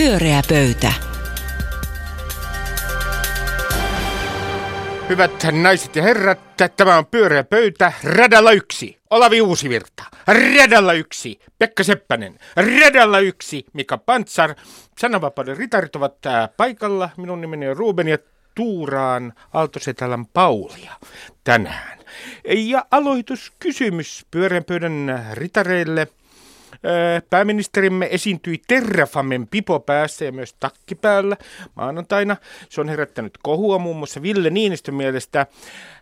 Pyöreä pöytä. Hyvät naiset ja herrat, tämä on pyöreä pöytä, radalla yksi, Olavi Uusivirta, radalla yksi, Pekka Seppänen, radalla yksi, Mika Pantsar, sananvapauden ritarit ovat tää paikalla, minun nimeni on Ruben ja tuuraan Aaltosetälän Paulia tänään. Ja aloituskysymys pyöreän pöydän ritareille – Pääministerimme esiintyi Terrafamen pipo päässä ja myös takki päällä maanantaina. Se on herättänyt kohua muun muassa Ville Niinistön mielestä.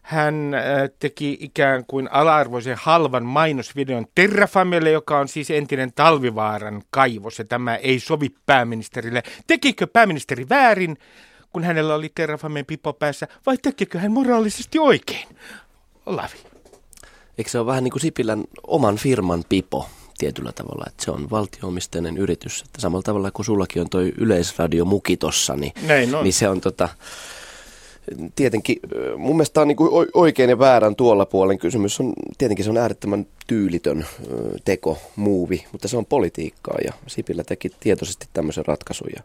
Hän teki ikään kuin ala-arvoisen halvan mainosvideon Terrafamelle, joka on siis entinen Talvivaaran kaivos ja tämä ei sovi pääministerille. Tekikö pääministeri väärin, kun hänellä oli Terrafamen pipo päässä vai tekikö hän moraalisesti oikein? Olavi. Eikö se ole vähän niin kuin Sipilän oman firman pipo? Tietyllä tavalla, että se on valtioomisteinen yritys. Että samalla tavalla kuin sullakin on toi yleisradio muki tossa, niin, niin se on tota, tietenkin, mun mielestä tämä on niin oikein ja väärän tuolla puolen kysymys. On, tietenkin se on äärettömän tyylitön teko, muuvi, mutta se on politiikkaa ja Sipilä teki tietoisesti tämmöisen ratkaisun ja,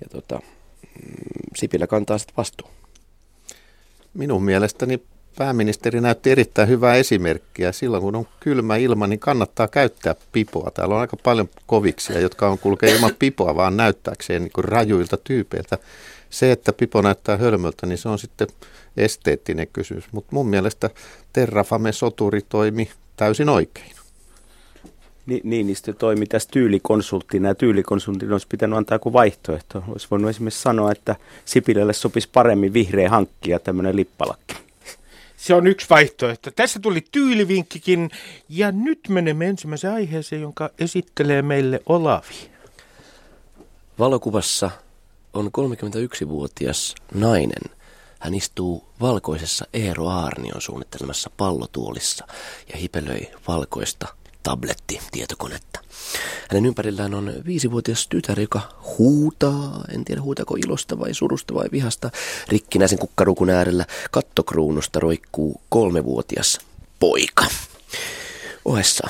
ja tota, mm, Sipilä kantaa sitten vastuun. Minun mielestäni Pääministeri näytti erittäin hyvää esimerkkiä. Silloin kun on kylmä ilma, niin kannattaa käyttää pipoa. Täällä on aika paljon koviksia, jotka on kulkee ilman pipoa, vaan näyttääkseen niin rajuilta tyypeiltä. Se, että pipo näyttää hölmöltä, niin se on sitten esteettinen kysymys. Mutta mun mielestä Terrafame-soturi toimi täysin oikein. Niinistö toimi tässä tyylikonsulttina ja tyylikonsultin olisi pitänyt antaa joku vaihtoehto. Olisi voinut esimerkiksi sanoa, että Sipilälle sopisi paremmin vihreä hankkia tämmöinen lippalakki. Se on yksi vaihtoehto. Tässä tuli tyylivinkkikin ja nyt menemme ensimmäiseen aiheeseen, jonka esittelee meille Olavi. Valokuvassa on 31-vuotias nainen. Hän istuu valkoisessa Eero Aarnion suunnittelemassa pallotuolissa ja hipelöi valkoista tabletti-tietokonetta. Hänen ympärillään on viisivuotias tytär, joka huutaa, en tiedä huutako ilosta vai surusta vai vihasta. Rikkinäisen kukkarukun äärellä kattokruunusta roikkuu kolmevuotias poika. Ohessa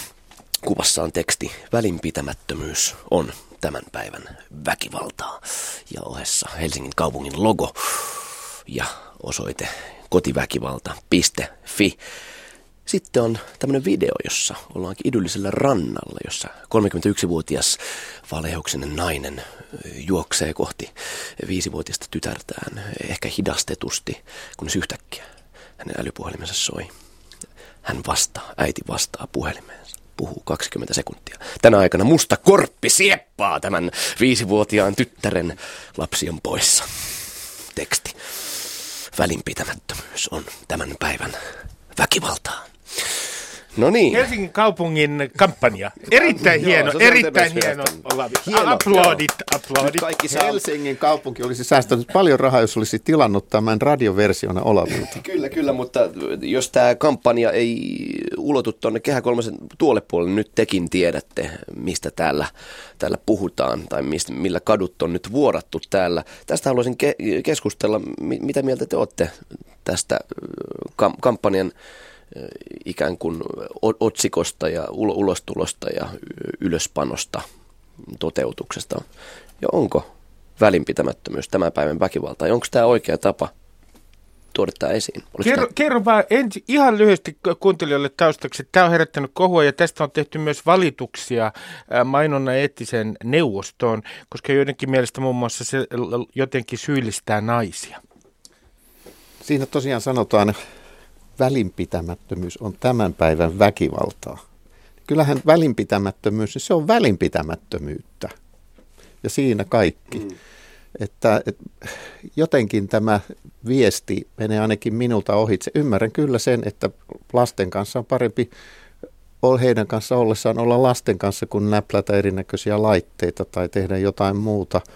kuvassa on teksti Välinpitämättömyys on tämän päivän väkivaltaa. Ja ohessa Helsingin kaupungin logo ja osoite kotiväkivalta.fi. Sitten on tämmöinen video, jossa ollaankin idyllisellä rannalla, jossa 31-vuotias valehouksenen nainen juoksee kohti viisivuotiasta tytärtään, ehkä hidastetusti, kunnes yhtäkkiä hänen älypuhelimensa soi. Hän vastaa, äiti vastaa puhelimeensa puhuu 20 sekuntia. Tänä aikana musta korppi sieppaa tämän viisivuotiaan tyttären lapsi on poissa. Teksti. Välinpitämättömyys on tämän päivän väkivaltaa. No niin. Helsingin kaupungin kampanja. Erittäin hieno, Joo, erittäin hieno. hieno. Aplodit, aplodit. Kaikki Helsingin kaupunki olisi säästänyt paljon rahaa, jos olisi tilannut tämän radioversiona Olavilta. kyllä, kyllä, mutta jos tämä kampanja ei ulotu tuonne Kehä Kolmosen tuolle puolelle, nyt tekin tiedätte, mistä täällä, täällä puhutaan tai mistä, millä kadut on nyt vuorattu täällä. Tästä haluaisin ke- keskustella. Mitä mieltä te olette tästä kam- kampanjan ikään kuin otsikosta ja ulostulosta ja ylöspanosta toteutuksesta. Ja onko välinpitämättömyys tämän päivän väkivalta? Ja onko tämä oikea tapa tuoda tämä esiin? kerro, tämä... kerro vaan ensi, ihan lyhyesti kuuntelijoille taustaksi, että tämä on herättänyt kohua ja tästä on tehty myös valituksia mainonnan eettisen neuvostoon, koska joidenkin mielestä muun muassa se jotenkin syyllistää naisia. Siinä tosiaan sanotaan välinpitämättömyys on tämän päivän väkivaltaa. Kyllähän välinpitämättömyys, niin se on välinpitämättömyyttä. Ja siinä kaikki. Mm. Että, että jotenkin tämä viesti menee ainakin minulta ohitse. Ymmärrän kyllä sen, että lasten kanssa on parempi heidän kanssa ollessaan olla lasten kanssa, kuin näplätä erinäköisiä laitteita tai tehdä jotain muuta –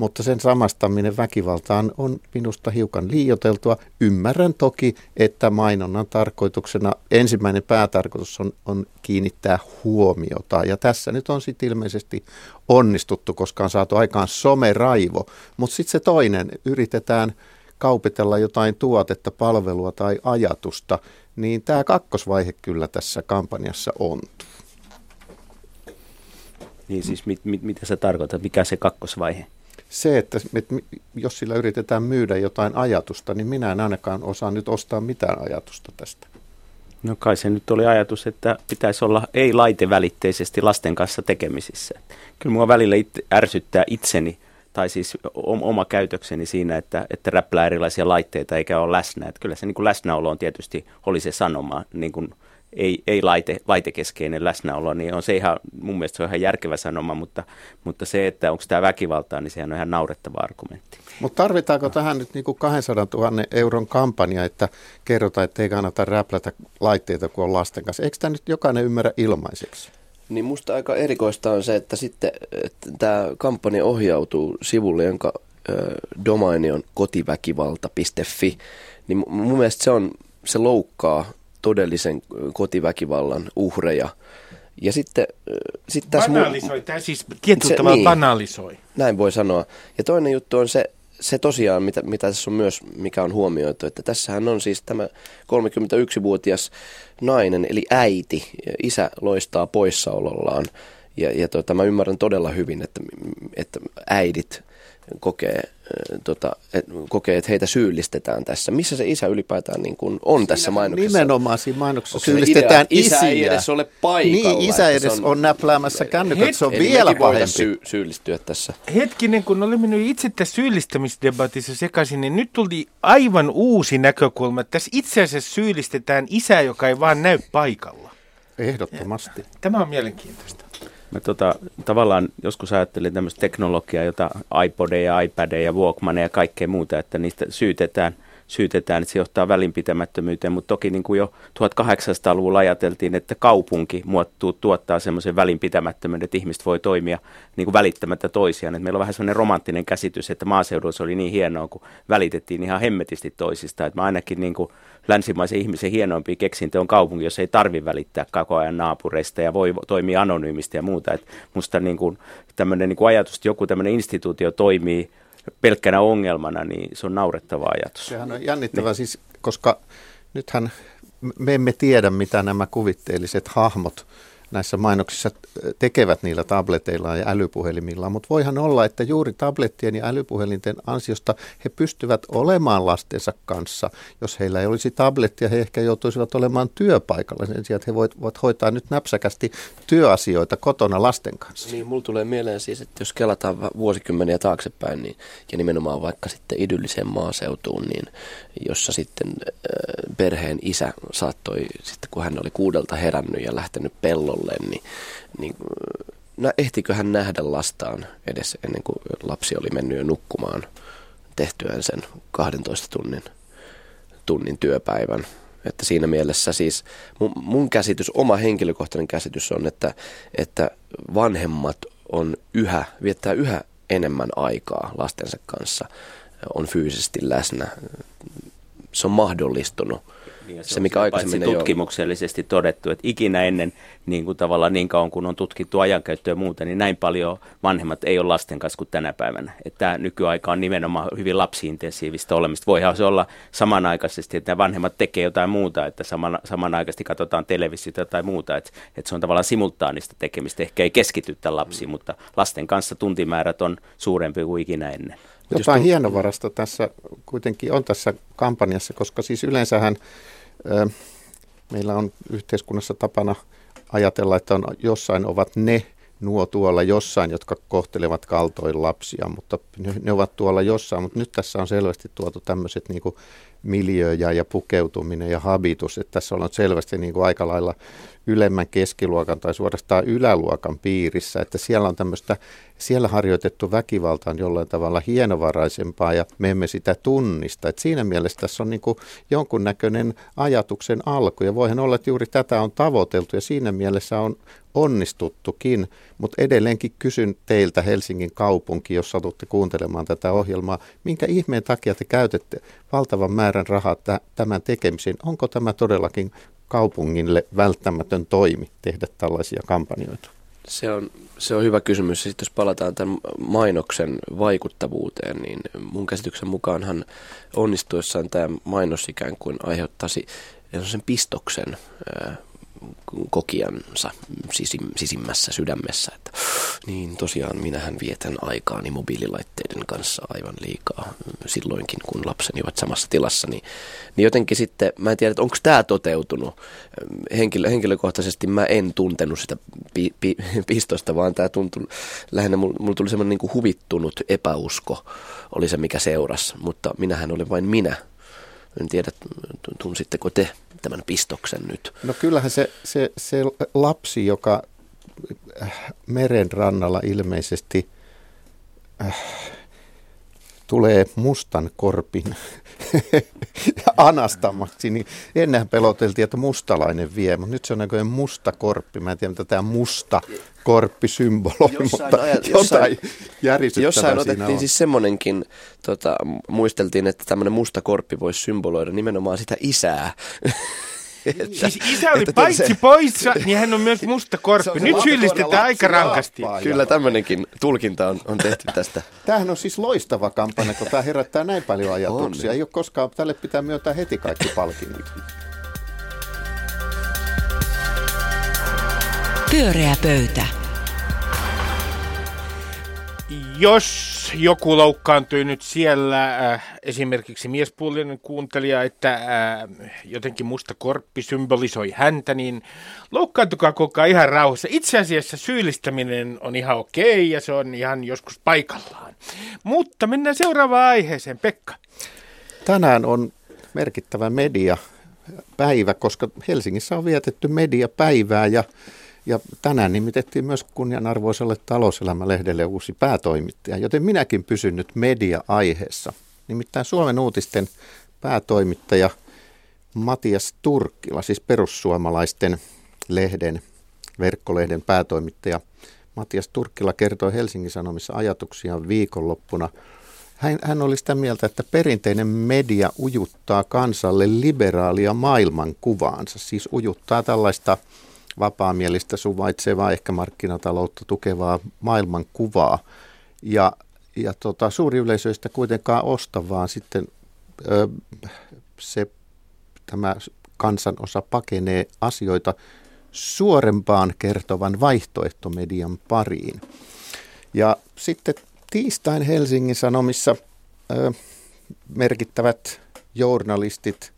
mutta sen samastaminen väkivaltaan on minusta hiukan liioteltua. Ymmärrän toki, että mainonnan tarkoituksena ensimmäinen päätarkoitus on, on kiinnittää huomiota. Ja tässä nyt on sitten ilmeisesti onnistuttu, koska on saatu aikaan someraivo. Mutta sitten se toinen, yritetään kaupitella jotain tuotetta, palvelua tai ajatusta, niin tämä kakkosvaihe kyllä tässä kampanjassa ontuu. Niin siis mit, mit, mitä sä tarkoitat, mikä se kakkosvaihe? Se, että, jos sillä yritetään myydä jotain ajatusta, niin minä en ainakaan osaa nyt ostaa mitään ajatusta tästä. No kai se nyt oli ajatus, että pitäisi olla ei-laitevälitteisesti lasten kanssa tekemisissä. Kyllä mua välillä itse, ärsyttää itseni tai siis oma käytökseni siinä, että, että räplää erilaisia laitteita eikä ole läsnä. Että kyllä se niin kuin läsnäolo on tietysti, oli se sanoma, niin kuin ei, ei laite, laitekeskeinen läsnäolo, niin on se ihan, mun mielestä se on ihan järkevä sanoma, mutta, mutta se, että onko tämä väkivaltaa, niin sehän on ihan naurettava argumentti. Mutta tarvitaanko tähän nyt niin kuin 200 000 euron kampanja, että kerrotaan, että ei kannata räplätä laitteita, kun on lasten kanssa? Eikö tämä nyt jokainen ymmärrä ilmaiseksi? Niin musta aika erikoista on se, että sitten että tämä kampanja ohjautuu sivulle, jonka ö, domaini on kotiväkivalta.fi. Niin mun mielestä se, on, se loukkaa todellisen kotiväkivallan uhreja. Ja sitten, sitten tässä banalisoi, mu- tämä siis tietyllä tavalla niin, banalisoi. Näin voi sanoa. Ja toinen juttu on se, se tosiaan, mitä, mitä tässä on myös, mikä on huomioitu, että tässähän on siis tämä 31-vuotias nainen, eli äiti. Isä loistaa poissaolollaan. Ja, ja tota, mä ymmärrän todella hyvin, että, että äidit kokee, tota, et, kokee, että heitä syyllistetään tässä. Missä se isä ylipäätään niin kuin on siinä tässä mainoksessa? Nimenomaan siinä mainoksessa Onko syyllistetään idea, isä ei edes ole paikalla. Niin, isä edes on, on näpläämässä kännykät, se on vielä pahempi. Sy- syyllistyä tässä. Hetkinen, kun oli mennyt itse tässä syyllistämisdebatissa sekaisin, niin nyt tuli aivan uusi näkökulma. Tässä itse asiassa syyllistetään isää, joka ei vaan näy paikalla. Ehdottomasti. Tämä on mielenkiintoista. Mä tota, tavallaan joskus ajattelin tämmöistä teknologiaa, jota iPodeja, iPadeja, Walkmaneja ja kaikkea muuta, että niistä syytetään – syytetään, että se johtaa välinpitämättömyyteen, mutta toki niin kuin jo 1800-luvulla ajateltiin, että kaupunki muottuu, tuottaa semmoisen välinpitämättömyyden, että ihmiset voi toimia niin kuin välittämättä toisiaan. Et meillä on vähän semmoinen romanttinen käsitys, että maaseudulla oli niin hienoa, kun välitettiin ihan hemmetisti toisista. Et mä ainakin niin kuin länsimaisen ihmisen hienoimpi keksintö on kaupunki, jos ei tarvi välittää koko ajan naapureista ja voi toimia anonyymisti ja muuta. Et musta niin kuin, tämmöinen niin kuin ajatus, että joku tämmöinen instituutio toimii pelkkänä ongelmana, niin se on naurettava ajatus. Sehän on jännittävä niin. siis, koska nythän me emme tiedä, mitä nämä kuvitteelliset hahmot näissä mainoksissa tekevät niillä tableteilla ja älypuhelimilla, mutta voihan olla, että juuri tablettien ja älypuhelinten ansiosta he pystyvät olemaan lastensa kanssa. Jos heillä ei olisi tablettia, he ehkä joutuisivat olemaan työpaikalla sen sijaan, että he voivat hoitaa nyt näpsäkästi työasioita kotona lasten kanssa. Niin, mulla tulee mieleen siis, että jos kelataan vuosikymmeniä taaksepäin, niin, ja nimenomaan vaikka sitten idylliseen maaseutuun, niin jossa sitten äh, perheen isä saattoi, sitten kun hän oli kuudelta herännyt ja lähtenyt pellolle, ollen, niin, niin no, ehtikö hän nähdä lastaan edes ennen kuin lapsi oli mennyt jo nukkumaan tehtyään sen 12 tunnin, tunnin työpäivän. Että siinä mielessä siis mun, mun käsitys, oma henkilökohtainen käsitys on, että, että vanhemmat on yhä, viettää yhä enemmän aikaa lastensa kanssa, on fyysisesti läsnä. Se on mahdollistunut niin se, se mikä aikaisemmin paitsi tutkimuksellisesti todettu, että ikinä ennen niin kuin tavallaan niin kauan kun on tutkittu ajankäyttöä ja muuta, niin näin paljon vanhemmat ei ole lasten kanssa kuin tänä päivänä. Että nykyaika on nimenomaan hyvin lapsiintensiivistä olemista. Voihan se olla samanaikaisesti, että vanhemmat tekee jotain muuta, että saman, samanaikaisesti katsotaan televisiota tai muuta, että, että se on tavallaan simultaanista tekemistä. Ehkä ei keskitytä lapsiin, mm. mutta lasten kanssa tuntimäärät on suurempi kuin ikinä ennen. Jotain hienovarasta tässä kuitenkin on tässä kampanjassa, koska siis yleensähän meillä on yhteiskunnassa tapana ajatella, että on, jossain ovat ne, nuo tuolla jossain, jotka kohtelevat kaltoin lapsia, mutta ne ovat tuolla jossain. Mutta nyt tässä on selvästi tuotu tämmöiset niin miljö ja, ja pukeutuminen ja habitus, että tässä on selvästi niin kuin aika lailla ylemmän keskiluokan tai suorastaan yläluokan piirissä, että siellä on tämmöistä, siellä harjoitettu väkivalta on jollain tavalla hienovaraisempaa ja me emme sitä tunnista. Että siinä mielessä tässä on niin jonkunnäköinen ajatuksen alku ja voihan olla, että juuri tätä on tavoiteltu ja siinä mielessä on onnistuttukin, mutta edelleenkin kysyn teiltä Helsingin kaupunki, jos satutte kuuntelemaan tätä ohjelmaa, minkä ihmeen takia te käytätte valtavan määrän rahaa tämän tekemiseen? Onko tämä todellakin kaupungille välttämätön toimi tehdä tällaisia kampanjoita? Se on, se on hyvä kysymys. Sitten jos palataan tämän mainoksen vaikuttavuuteen, niin mun käsityksen mukaanhan onnistuessaan tämä mainos ikään kuin aiheuttaisi sen pistoksen kokiansa sisim, sisimmässä sydämessä, että niin tosiaan minähän vietän aikaani mobiililaitteiden kanssa aivan liikaa silloinkin, kun lapseni ovat samassa tilassa, niin, niin jotenkin sitten, mä en tiedä, että onko tämä toteutunut. Henkilö, henkilökohtaisesti mä en tuntenut sitä pi, pi, pistosta, vaan tämä tuntui lähinnä, mulla mul tuli semmoinen niin huvittunut epäusko, oli se mikä seurasi, mutta minähän olen vain minä. En tiedä, tunsitteko te tämän pistoksen nyt? No kyllähän se, se, se lapsi, joka äh, meren rannalla ilmeisesti äh, tulee mustan korpin anastamaksi, niin ennenhän peloteltiin, että mustalainen vie, mutta nyt se on näköjään musta korppi. Mä en tiedä, mitä tämä musta korppi symboloi, jossain mutta ajat, jossain, jotain Jossain otettiin on. siis semmoinenkin, tota, muisteltiin, että tämmöinen musta korppi voisi symboloida nimenomaan sitä isää. Että, siis isä oli paitsi se... poissa, niin hän on myös musta korppi. Nyt syyllistetään aika rankasti. Kyllä tämmöinenkin tulkinta on, on tehty tästä. Tämähän on siis loistava kampanja, kun tämä herättää näin paljon ajatuksia. On. Ei ole koskaan, tälle pitää myöntää heti kaikki palkinnot. Pyöreä pöytä. Jos joku loukkaantui nyt siellä, äh, esimerkiksi miespuolinen kuuntelija, että äh, jotenkin musta korppi symbolisoi häntä, niin loukkaantukaa koko ihan rauhassa. Itse asiassa syyllistäminen on ihan okei ja se on ihan joskus paikallaan. Mutta mennään seuraavaan aiheeseen. Pekka. Tänään on merkittävä media päivä, koska Helsingissä on vietetty mediapäivää ja ja tänään nimitettiin myös kunnianarvoiselle talouselämälehdelle uusi päätoimittaja, joten minäkin pysyn nyt media-aiheessa. Nimittäin Suomen uutisten päätoimittaja Matias Turkkila, siis perussuomalaisten lehden, verkkolehden päätoimittaja Matias Turkkila kertoi Helsingin Sanomissa ajatuksiaan viikonloppuna. Hän, hän oli sitä mieltä, että perinteinen media ujuttaa kansalle liberaalia maailmankuvaansa, siis ujuttaa tällaista – vapaamielistä, suvaitsevaa, ehkä markkinataloutta tukevaa maailmankuvaa. Ja, ja tota, suuri yleisö ei sitä kuitenkaan osta, vaan sitten ö, se, tämä kansanosa pakenee asioita suorempaan kertovan vaihtoehtomedian pariin. Ja sitten tiistain Helsingin Sanomissa ö, merkittävät journalistit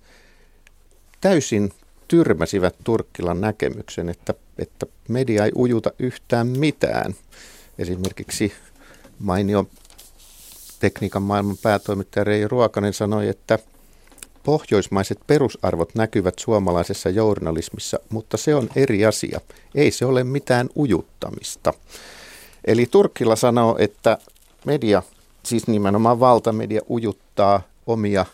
täysin tyrmäsivät Turkkilan näkemyksen, että, että media ei ujuta yhtään mitään. Esimerkiksi mainio tekniikan maailman päätoimittaja Rei Ruokanen sanoi, että pohjoismaiset perusarvot näkyvät suomalaisessa journalismissa, mutta se on eri asia. Ei se ole mitään ujuttamista. Eli Turkkila sanoo, että media, siis nimenomaan valtamedia, ujuttaa omia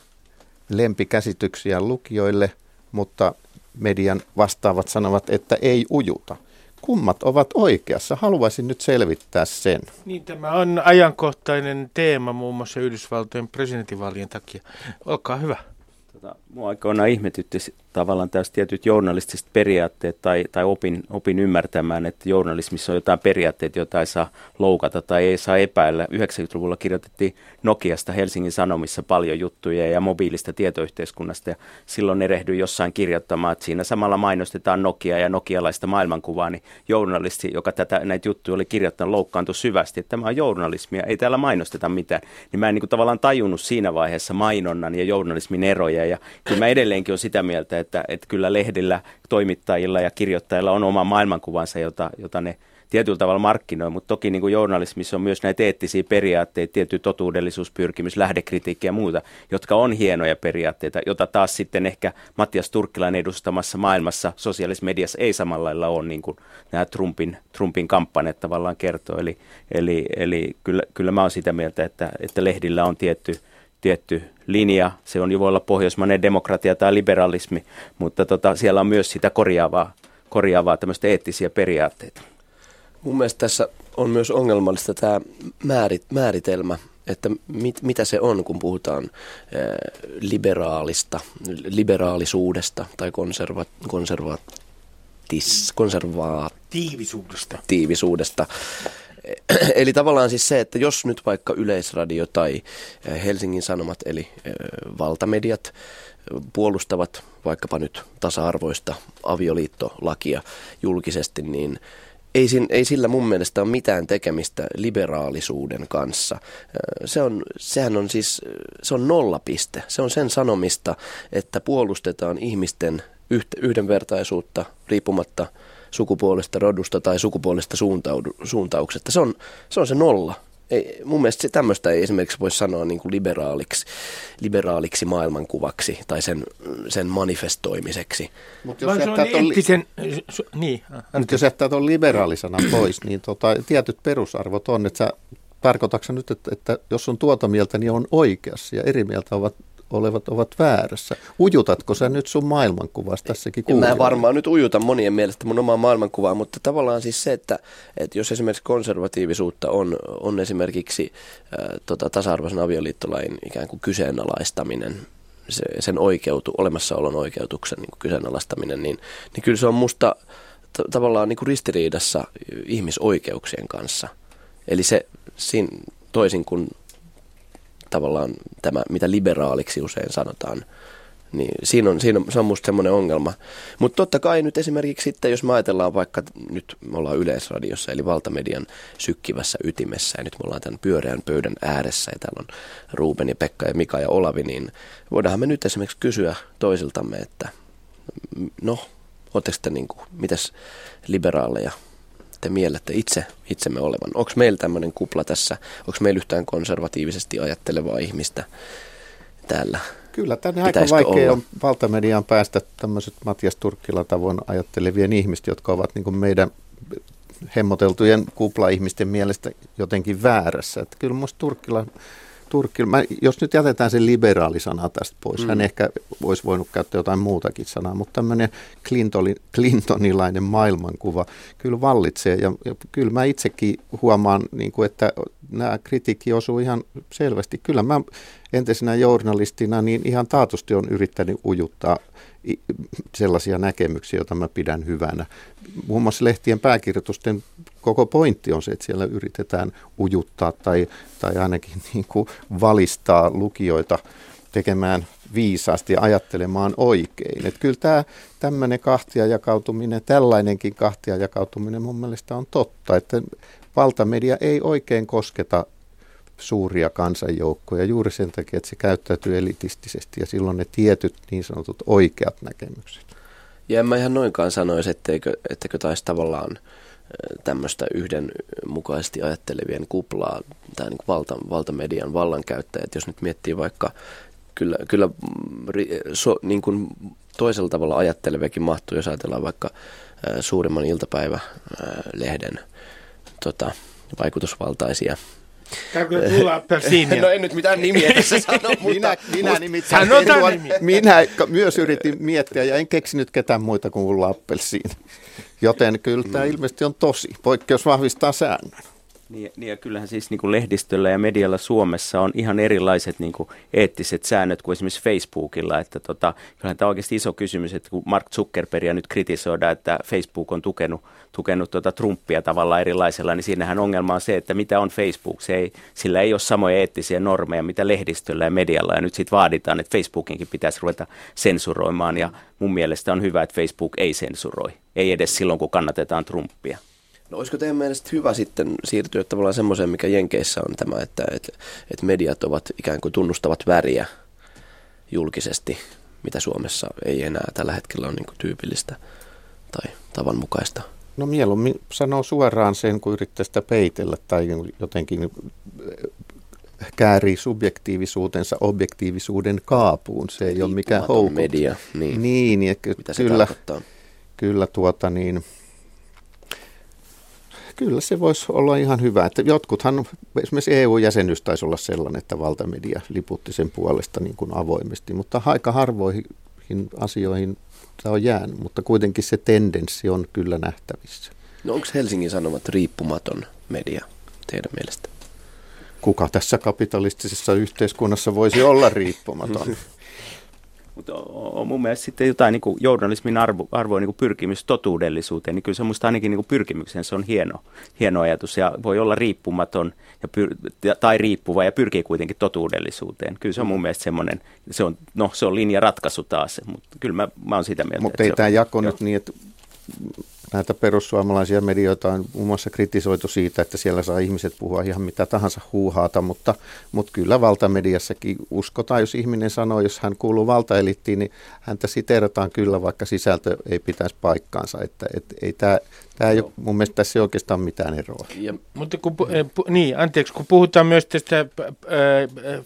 lempikäsityksiä lukijoille, mutta median vastaavat sanovat, että ei ujuta. Kummat ovat oikeassa? Haluaisin nyt selvittää sen. Niin, tämä on ajankohtainen teema muun muassa Yhdysvaltojen presidentinvaalien takia. Olkaa hyvä. Tota, mua aikoinaan ihmetytti tavallaan tästä tietyt journalistiset periaatteet tai, tai opin, opin ymmärtämään, että journalismissa on jotain periaatteita, joita ei saa loukata tai ei saa epäillä. 90-luvulla kirjoitettiin Nokiasta Helsingin Sanomissa paljon juttuja ja mobiilista tietoyhteiskunnasta ja silloin erehdyin jossain kirjoittamaan, että siinä samalla mainostetaan Nokia ja nokialaista maailmankuvaa, niin journalisti, joka tätä, näitä juttuja oli kirjoittanut, loukkaantui syvästi, että tämä on journalismia, ei täällä mainosteta mitään. Niin mä en niin kuin tavallaan tajunnut siinä vaiheessa mainonnan ja journalismin eroja ja kyllä mä edelleenkin olen sitä mieltä, että, että kyllä lehdillä, toimittajilla ja kirjoittajilla on oma maailmankuvansa, jota, jota ne tietyllä tavalla markkinoi, mutta toki niin kuin journalismissa on myös näitä eettisiä periaatteita, tietty totuudellisuuspyrkimys, lähdekritikki ja muuta, jotka on hienoja periaatteita, jota taas sitten ehkä Mattias Turkkilainen edustamassa maailmassa sosiaalisessa mediassa ei samalla lailla ole, niin kuin nämä Trumpin, Trumpin kampanjat tavallaan kertoo. Eli, eli, eli kyllä, kyllä mä olen sitä mieltä, että, että lehdillä on tietty, tietty linja. Se on, voi olla pohjoismainen demokratia tai liberalismi, mutta tota, siellä on myös sitä korjaavaa, korjaavaa tämmöistä eettisiä periaatteita. Mun mielestä tässä on myös ongelmallista tämä määrit, määritelmä, että mit, mitä se on, kun puhutaan ää, liberaalista, liberaalisuudesta tai konserva, konservatis, konservaatiivisuudesta. Tiivisuudesta. Eli tavallaan siis se, että jos nyt vaikka Yleisradio tai Helsingin Sanomat, eli valtamediat, puolustavat vaikkapa nyt tasa-arvoista avioliittolakia julkisesti, niin ei, sin, ei sillä mun mielestä ole mitään tekemistä liberaalisuuden kanssa. Se on, sehän on siis, se on nollapiste. Se on sen sanomista, että puolustetaan ihmisten yhdenvertaisuutta riippumatta sukupuolesta, rodusta tai sukupuolesta suuntaudu, suuntauksesta. Se on, se on se nolla. Ei, mun mielestä se, tämmöistä ei esimerkiksi voi sanoa niin kuin liberaaliksi, liberaaliksi maailmankuvaksi tai sen, sen manifestoimiseksi. Mutta jos, jättää ton, eettisen, su, niin, Mut jos jättää tuon liberaalisana pois, niin tota, tietyt perusarvot on, että sä tarkoitatko nyt, että, että jos on tuota mieltä, niin on oikeassa ja eri mieltä ovat olevat ovat väärässä. Ujutatko sä nyt sun maailmankuvasta tässäkin kuulijoille? Mä varmaan nyt ujutan monien mielestä mun omaa maailmankuvaa, mutta tavallaan siis se, että, että jos esimerkiksi konservatiivisuutta on, on esimerkiksi äh, tota, tasa-arvoisen avioliittolain ikään kuin kyseenalaistaminen, se, sen oikeutu, olemassaolon oikeutuksen niin kuin kyseenalaistaminen, niin, niin kyllä se on musta t- tavallaan niin kuin ristiriidassa ihmisoikeuksien kanssa. Eli se siinä, toisin kuin tavallaan tämä, mitä liberaaliksi usein sanotaan, niin siinä on, siinä on, se on musta semmoinen ongelma. Mutta totta kai nyt esimerkiksi sitten, jos me ajatellaan vaikka, nyt me ollaan Yleisradiossa, eli valtamedian sykkivässä ytimessä, ja nyt me ollaan tämän pyöreän pöydän ääressä, ja täällä on Ruben ja Pekka ja Mika ja Olavi, niin voidaanhan me nyt esimerkiksi kysyä toisiltamme, että no, ootteko te niin kuin, mitäs liberaaleja te miellätte itse itsemme olevan? Onko meillä tämmöinen kupla tässä? Onko meillä yhtään konservatiivisesti ajattelevaa ihmistä täällä? Kyllä, tänne aika vaikea olla? on valtamediaan päästä tämmöiset Matias Turkkila tavoin ajattelevien ihmisten, jotka ovat niin meidän hemmoteltujen kupla-ihmisten mielestä jotenkin väärässä. Että kyllä minusta Turkkila Turkki, mä, jos nyt jätetään se liberaalisana tästä pois, mm. hän ehkä olisi voinut käyttää jotain muutakin sanaa, mutta tämmöinen Clinton, Clintonilainen maailmankuva kyllä vallitsee ja, ja kyllä mä itsekin huomaan, niin kuin, että nämä kritiikki osuu ihan selvästi. Kyllä mä entisenä journalistina niin ihan taatusti on yrittänyt ujuttaa sellaisia näkemyksiä, joita mä pidän hyvänä. Muun muassa lehtien pääkirjoitusten koko pointti on se, että siellä yritetään ujuttaa tai, tai ainakin niin kuin valistaa lukijoita tekemään viisaasti ja ajattelemaan oikein. Että kyllä tämä tämmöinen kahtia jakautuminen, tällainenkin kahtia jakautuminen mun mielestä on totta, että valtamedia ei oikein kosketa suuria kansanjoukkoja juuri sen takia, että se käyttäytyy elitistisesti ja silloin ne tietyt niin sanotut oikeat näkemykset. Ja en mä ihan noinkaan sanoisi, etteikö, ettekö taisi tavallaan tämmöistä yhdenmukaisesti ajattelevien kuplaa, tämä niin valta, valtamedian vallankäyttäjät, jos nyt miettii vaikka kyllä, kyllä so, niin kuin toisella tavalla ajatteleviakin mahtuu, jos ajatellaan vaikka suurimman iltapäivälehden tota, vaikutusvaltaisia No en nyt mitään nimiä tässä sano, mutta... Minä, minä nimittäin tuon, minä myös yritin miettiä ja en keksinyt ketään muita kuin Ulla Appelsiin. Joten kyllä tämä mm. ilmeisesti on tosi. Poikkeus vahvistaa säännön. Niin, niin ja kyllähän siis niin kuin lehdistöllä ja medialla Suomessa on ihan erilaiset niin kuin eettiset säännöt kuin esimerkiksi Facebookilla. Että tota, kyllähän tämä on oikeasti iso kysymys, että kun Mark Zuckerbergia nyt kritisoidaan, että Facebook on tukenut, tukenut tota Trumpia tavallaan erilaisella, niin siinähän ongelma on se, että mitä on Facebook. Se ei, sillä ei ole samoja eettisiä normeja, mitä lehdistöllä ja medialla. Ja nyt sitten vaaditaan, että Facebookinkin pitäisi ruveta sensuroimaan. Ja mun mielestä on hyvä, että Facebook ei sensuroi. Ei edes silloin, kun kannatetaan Trumpia. No olisiko teidän mielestä hyvä sitten siirtyä tavallaan semmoiseen, mikä Jenkeissä on tämä, että, että, että mediat ovat ikään kuin tunnustavat väriä julkisesti, mitä Suomessa ei enää tällä hetkellä ole niin kuin tyypillistä tai tavanmukaista? No mieluummin sanoo suoraan sen, kun yrittää sitä peitellä tai jotenkin käärii subjektiivisuutensa objektiivisuuden kaapuun. Se ei ole mikään houkutus. media, niin. Niin, ja Mitä kyllä, kyllä tuota niin, Kyllä se voisi olla ihan hyvä. Että jotkuthan, esimerkiksi EU-jäsenyys taisi olla sellainen, että valtamedia liputti sen puolesta niin kuin avoimesti, mutta aika harvoihin asioihin tämä on jäänyt, mutta kuitenkin se tendenssi on kyllä nähtävissä. No onko Helsingin Sanomat riippumaton media teidän mielestä? Kuka tässä kapitalistisessa yhteiskunnassa voisi olla riippumaton? Mutta on, mun mielestä sitten jotain niin kuin journalismin arvo, arvoa niin pyrkimys totuudellisuuteen, niin kyllä se musta ainakin niin pyrkimyksen se on hieno, hieno ajatus ja voi olla riippumaton ja pyr, tai riippuva ja pyrkii kuitenkin totuudellisuuteen. Kyllä se on mun mielestä semmoinen, se on, no se on linjaratkaisu taas, mutta kyllä mä, mä oon sitä mieltä. Mutta ei tämä jako jo. nyt niin, että näitä perussuomalaisia medioita on muun muassa kritisoitu siitä, että siellä saa ihmiset puhua ihan mitä tahansa huuhaata, mutta, mutta kyllä valtamediassakin uskotaan, jos ihminen sanoo, jos hän kuuluu valtaelittiin, niin häntä siterataan kyllä, vaikka sisältö ei pitäisi paikkaansa. Että, et, ei tämä Tämä ei ole, mun mielestä tässä ei oikeastaan mitään eroa. Ja, mutta kun, eh, pu, niin, anteeksi, kun puhutaan myös tästä äh,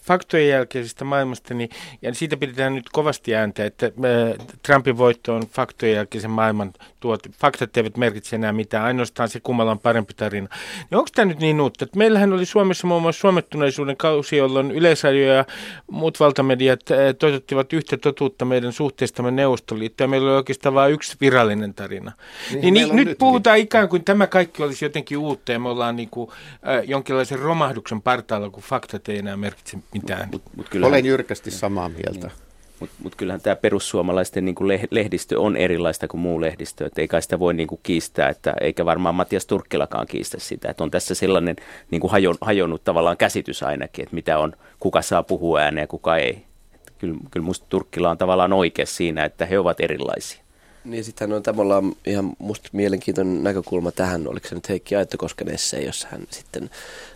faktojen jälkeisestä maailmasta, niin ja siitä pidetään nyt kovasti ääntä, että äh, Trumpin voitto on faktojen jälkeisen maailman tuot. Faktat eivät merkitse enää mitään, ainoastaan se kummalla on parempi tarina. Niin onko tämä nyt niin uutta? Että meillähän oli Suomessa muun muassa suomettuneisuuden kausi, jolloin Yleisradio ja muut valtamediat äh, toitottivat yhtä totuutta meidän suhteestamme Neuvostoliittoon. Meillä oli oikeastaan vain yksi virallinen tarina. Niin, niin, niin nyt puhutaan puhutaan ikään kuin tämä kaikki olisi jotenkin uutta ja me ollaan niin kuin, äh, jonkinlaisen romahduksen partaalla, kun faktat ei enää merkitse mitään. Mut, mut kyllähän, Olen jyrkästi samaa mieltä. Niin. Mutta mut kyllähän tämä perussuomalaisten niin kuin lehdistö on erilaista kuin muu lehdistö, että eikä sitä voi niin kuin kiistää, että eikä varmaan Matias Turkkilakaan kiistä sitä, että on tässä sellainen niin kuin hajon, hajonnut tavallaan käsitys ainakin, että mitä on, kuka saa puhua ääneen ja kuka ei. Että kyllä, kyllä musta Turkkila on tavallaan oikea siinä, että he ovat erilaisia. Niin sitten on tavallaan ihan musta mielenkiintoinen näkökulma tähän, oliko se nyt Heikki Aittokosken esse, jossa hän sitten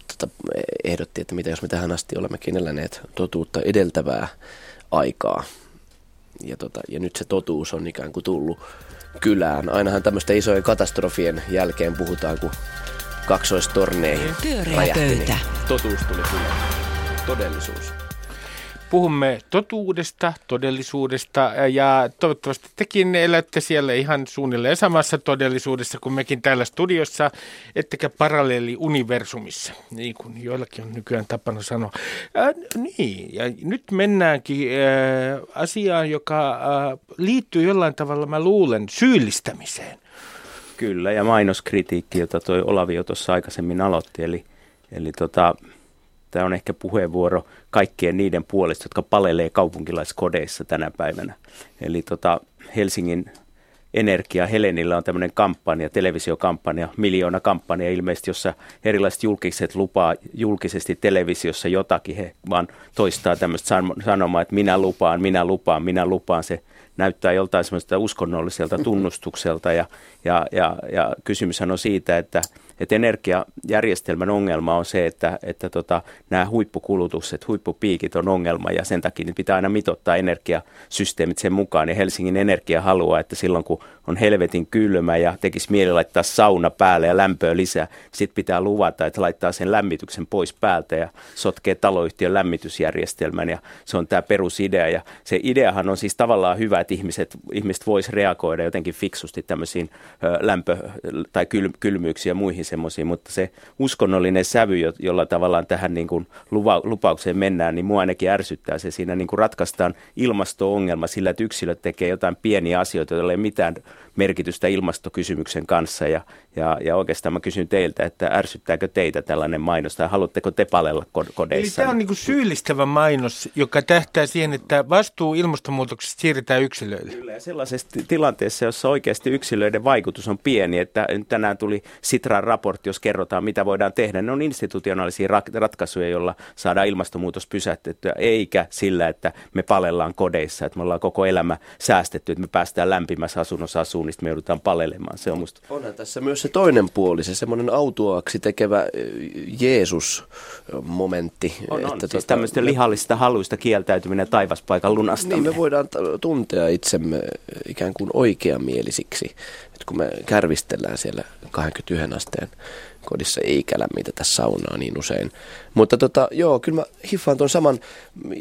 tota, ehdotti, että mitä jos me tähän asti olemmekin eläneet totuutta edeltävää aikaa. Ja, tota, ja nyt se totuus on ikään kuin tullut kylään. Ainahan tämmöisten isojen katastrofien jälkeen puhutaan, kun kaksoistorneihin räjähti, niin totuus tuli kylään. Todellisuus. Puhumme totuudesta, todellisuudesta ja toivottavasti tekin elätte siellä ihan suunnilleen samassa todellisuudessa kuin mekin täällä studiossa, ettekä paralleeliuniversumissa, niin kuin joillakin on nykyään tapana sanoa. Äh, niin, ja nyt mennäänkin äh, asiaan, joka äh, liittyy jollain tavalla, mä luulen, syyllistämiseen. Kyllä, ja mainoskritiikki, jota toi Olavio tuossa aikaisemmin aloitti, eli, eli tota, Tämä on ehkä puheenvuoro kaikkien niiden puolesta, jotka palelee kaupunkilaiskodeissa tänä päivänä. Eli tota, Helsingin Energia Helenillä on tämmöinen kampanja, televisiokampanja, miljoona kampanja ilmeisesti, jossa erilaiset julkiset lupaa julkisesti televisiossa jotakin. He vaan toistaa tämmöistä sanomaa, että minä lupaan, minä lupaan, minä lupaan. Se näyttää joltain semmoista uskonnolliselta tunnustukselta ja, ja, ja, ja kysymyshän on siitä, että – että energiajärjestelmän ongelma on se, että, että tota, nämä huippukulutukset, huippupiikit on ongelma ja sen takia pitää aina mitottaa energiasysteemit sen mukaan. Ja Helsingin Energia haluaa, että silloin kun on helvetin kylmä ja tekisi mieli laittaa sauna päälle ja lämpöä lisää, sitten pitää luvata, että laittaa sen lämmityksen pois päältä ja sotkee taloyhtiön lämmitysjärjestelmän ja se on tämä perusidea ja se ideahan on siis tavallaan hyvä, että ihmiset, ihmiset vois reagoida jotenkin fiksusti tämmöisiin lämpö- tai kyl- kylmyyksiin ja muihin semmoisiin, mutta se uskonnollinen sävy, jolla tavallaan tähän niin kuin luva, lupaukseen mennään, niin mua ainakin ärsyttää se. Siinä niin kuin ratkaistaan ilmasto-ongelma sillä, että yksilöt tekee jotain pieniä asioita, joilla ei ole mitään merkitystä ilmastokysymyksen kanssa. Ja, ja, ja oikeastaan mä kysyn teiltä, että ärsyttääkö teitä tällainen mainos tai haluatteko te palella kodeissa? Eli tämä on niin kuin syyllistävä mainos, joka tähtää siihen, että vastuu ilmastonmuutoksesta siirretään yksilöille. Kyllä ja sellaisessa tilanteessa, jossa oikeasti yksilöiden vaikutus on pieni, että tänään tuli Sitran raportti, jos kerrotaan mitä voidaan tehdä. Ne on institutionaalisia ratkaisuja, joilla saadaan ilmastonmuutos pysäytettyä, eikä sillä, että me palellaan kodeissa, että me ollaan koko elämä säästetty, että me päästään lämpimässä asunnossa asuun mistä me joudutaan palelemaan. Se on musta... Onhan tässä myös se toinen puoli, se semmoinen autuaksi tekevä Jeesus-momentti. On, on. Että siis tota, tämmöistä me... lihallisista haluista kieltäytyminen taivaspaikan lunastaminen. Niin me voidaan tuntea itsemme ikään kuin oikeamielisiksi, että kun me kärvistellään siellä 21 asteen kodissa eikä lämmitetä saunaa niin usein. Mutta tota, joo, kyllä mä hiffaan tuon saman,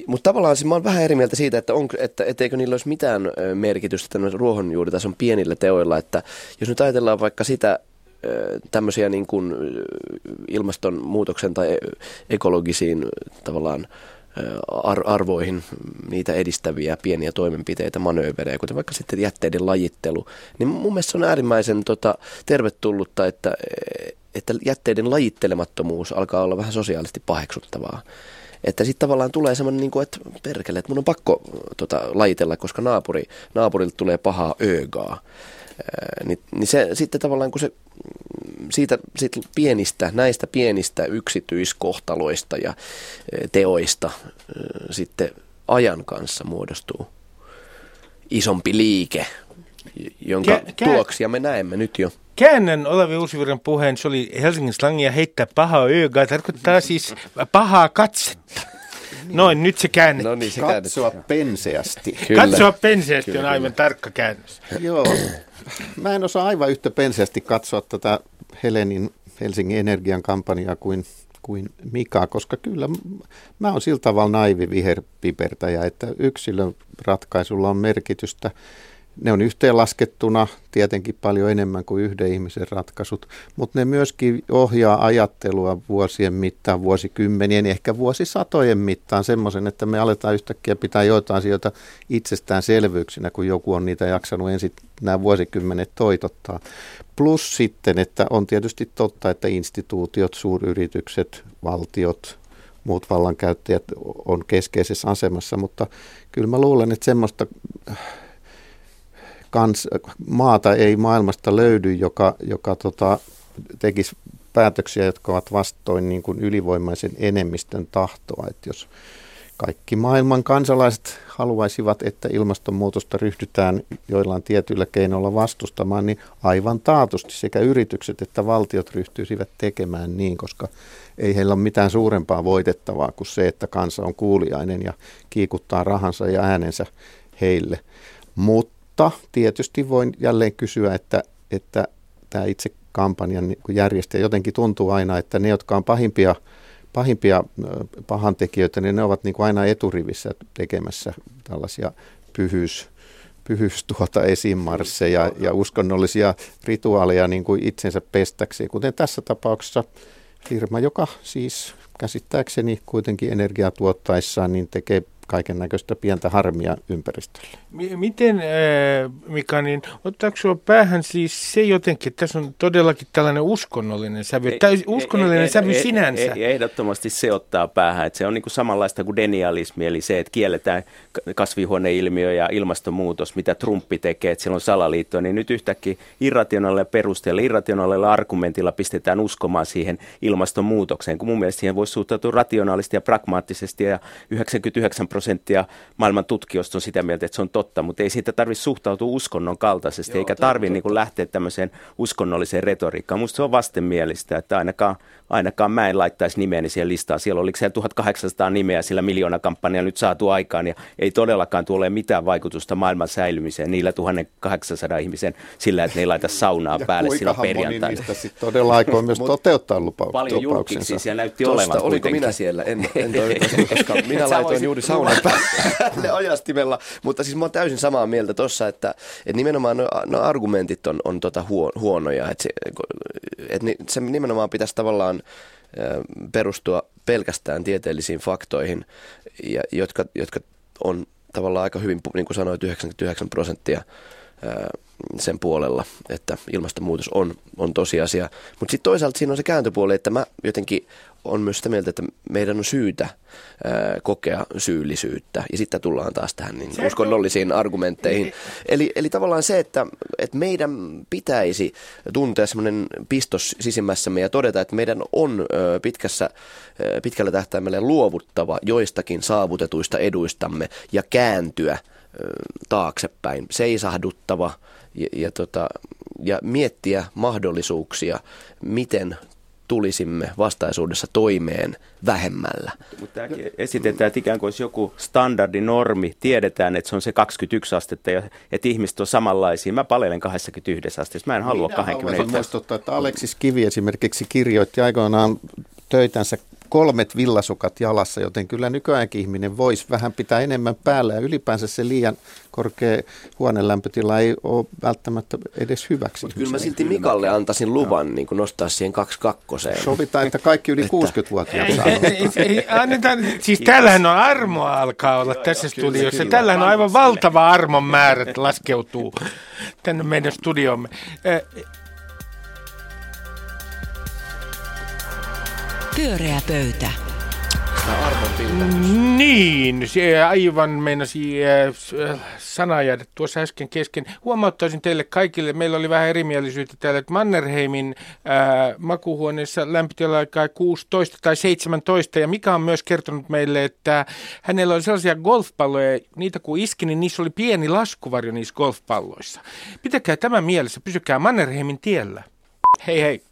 mutta tavallaan siis mä oon vähän eri mieltä siitä, että, on, että etteikö niillä olisi mitään merkitystä ruohonjuuritason pienillä teoilla, että jos nyt ajatellaan vaikka sitä, tämmöisiä niin kuin ilmastonmuutoksen tai ekologisiin tavallaan arvoihin niitä edistäviä pieniä toimenpiteitä, manööverejä, kuten vaikka sitten jätteiden lajittelu, niin mun mielestä se on äärimmäisen tota, tervetullutta, että, että jätteiden lajittelemattomuus alkaa olla vähän sosiaalisesti paheksuttavaa. että sitten tavallaan tulee semmoinen, niin kuin, että perkele, että mun on pakko tota, lajitella, koska naapuri, naapurilta tulee pahaa öögaa. Niin, niin se sitten tavallaan kun se siitä, siitä pienistä, näistä pienistä yksityiskohtaloista ja teoista sitten ajan kanssa muodostuu isompi liike, jonka kä- tuloksia me näemme nyt jo. Käännän Olavi Uusivirran puheen, se oli Helsingin slangia heittää pahaa öögaa, tarkoittaa siis pahaa katsetta. Noin, nyt se käännettiin. No niin, se Katsoa penseästi. Kyllä. Katsoa penseästi Kyllä. on aivan tarkka käännös. Joo, mä en osaa aivan yhtä penseästi katsoa tätä Helenin Helsingin Energian kampanjaa kuin, kuin Mika, koska kyllä mä oon sillä tavalla naivi viherpipertäjä, että yksilön ratkaisulla on merkitystä ne on yhteenlaskettuna tietenkin paljon enemmän kuin yhden ihmisen ratkaisut, mutta ne myöskin ohjaa ajattelua vuosien mittaan, vuosikymmenien, ehkä vuosisatojen mittaan semmoisen, että me aletaan yhtäkkiä pitää joitain asioita itsestäänselvyyksinä, kun joku on niitä jaksanut ensin nämä vuosikymmenet toitottaa. Plus sitten, että on tietysti totta, että instituutiot, suuryritykset, valtiot, muut vallankäyttäjät on keskeisessä asemassa, mutta kyllä mä luulen, että semmoista kans, maata ei maailmasta löydy, joka, joka tota, tekisi päätöksiä, jotka ovat vastoin niin kuin ylivoimaisen enemmistön tahtoa. Että jos kaikki maailman kansalaiset haluaisivat, että ilmastonmuutosta ryhdytään joillain tietyillä keinoilla vastustamaan, niin aivan taatusti sekä yritykset että valtiot ryhtyisivät tekemään niin, koska ei heillä ole mitään suurempaa voitettavaa kuin se, että kansa on kuuliainen ja kiikuttaa rahansa ja äänensä heille. Mutta mutta tietysti voin jälleen kysyä, että, että tämä itse kampanjan niin järjestäjä jotenkin tuntuu aina, että ne, jotka on pahimpia, pahimpia pahantekijöitä, niin ne ovat niin kuin aina eturivissä tekemässä tällaisia pyhyys, pyhyys tuota esimarsseja ja uskonnollisia rituaaleja niin kuin itsensä pestäksi, kuten tässä tapauksessa firma, joka siis käsittääkseni kuitenkin energiaa tuottaessaan niin tekee kaiken näköistä pientä harmia ympäristölle. Miten, äh, Mika, niin ottaako sinua päähän siis se jotenkin, että tässä on todellakin tällainen uskonnollinen sävy, ei, täysin uskonnollinen ei, sävy ei, sinänsä? Ei, ei, ehdottomasti se ottaa päähän, että se on niin kuin samanlaista kuin denialismi, eli se, että kielletään kasvihuoneilmiö ja ilmastonmuutos, mitä Trumpi tekee, että siellä on salaliitto, niin nyt yhtäkkiä irrationaalilla perusteella, irrationaalilla argumentilla pistetään uskomaan siihen ilmastonmuutokseen, kun mun mielestä siihen voisi suhtautua rationaalisesti ja pragmaattisesti ja 99 prosenttia maailman tutkijoista on sitä mieltä, että se on totta, mutta ei siitä tarvitse suhtautua uskonnon kaltaisesti, Joo, eikä tarvitse niin lähteä tämmöiseen uskonnolliseen retoriikkaan. Minusta se on vastenmielistä, että ainakaan, ainakaan mä en laittaisi nimeäni siihen listaan. Siellä oliko siellä 1800 nimeä sillä miljoona kampanjaa nyt saatu aikaan, ja ei todellakaan tule mitään vaikutusta maailman säilymiseen niillä 1800 ihmisen sillä, että ne ei laita saunaa päälle silloin perjantaina. niistä sitten todella aikoo myös toteuttaa lupa- Paljon julkiksi siellä näytti Tosta, olevan Oliko kuitenkin. minä siellä? En, en koska minä laitoin juuri saunan päälle ajastimella, mutta siis mä oon täysin samaa mieltä tuossa, että, että nimenomaan no, no argumentit on, on tota huonoja. Että se, että se nimenomaan pitäisi tavallaan perustua pelkästään tieteellisiin faktoihin, ja, jotka, jotka on tavallaan aika hyvin, niin kuin sanoit, 99 prosenttia sen puolella, että ilmastonmuutos on, on tosiasia. Mutta sitten toisaalta siinä on se kääntöpuoli, että mä jotenkin on myös sitä mieltä, että meidän on syytä kokea syyllisyyttä. Ja sitten tullaan taas tähän niin uskonnollisiin argumentteihin. Eli, eli tavallaan se, että, että meidän pitäisi tuntea semmoinen pistos sisimmässämme ja todeta, että meidän on pitkässä, pitkällä tähtäimellä luovuttava joistakin saavutetuista eduistamme ja kääntyä taaksepäin, seisahduttava ja, ja, tota, ja miettiä mahdollisuuksia, miten tulisimme vastaisuudessa toimeen vähemmällä. Mutta tämäkin esitetään, että ikään kuin olisi joku standardinormi. Tiedetään, että se on se 21 astetta ja että ihmiset on samanlaisia. Mä palelen 21 astetta. Mä en halua Minä 21 muistuttaa, että Aleksis Kivi esimerkiksi kirjoitti aikoinaan töitänsä kolmet villasukat jalassa, joten kyllä nykyäänkin ihminen voisi vähän pitää enemmän päällä ja ylipäänsä se liian korkea huonelämpötila ei ole välttämättä edes hyväksi. Mutta kyllä mä silti Mikalle antaisin luvan niin kuin nostaa siihen kaksi kakkoseen. Sovitaan, että kaikki yli 60-vuotiaat saa Annetaan, siis tällähän on armoa alkaa olla tässä studiossa. Tällähän on aivan valtava armon määrä laskeutuu tänne meidän studiomme. Pyöreä pöytä. Pilkatys. Niin, se aivan meinasi äh, sana jäädä tuossa äsken kesken. Huomauttaisin teille kaikille, meillä oli vähän erimielisyyttä täällä, että Mannerheimin äh, makuhuoneessa lämpötila aikaa 16 tai 17, ja Mika on myös kertonut meille, että hänellä oli sellaisia golfpalloja, niitä kun iski, niin niissä oli pieni laskuvarjo niissä golfpalloissa. Pitäkää tämä mielessä, pysykää Mannerheimin tiellä. Hei hei.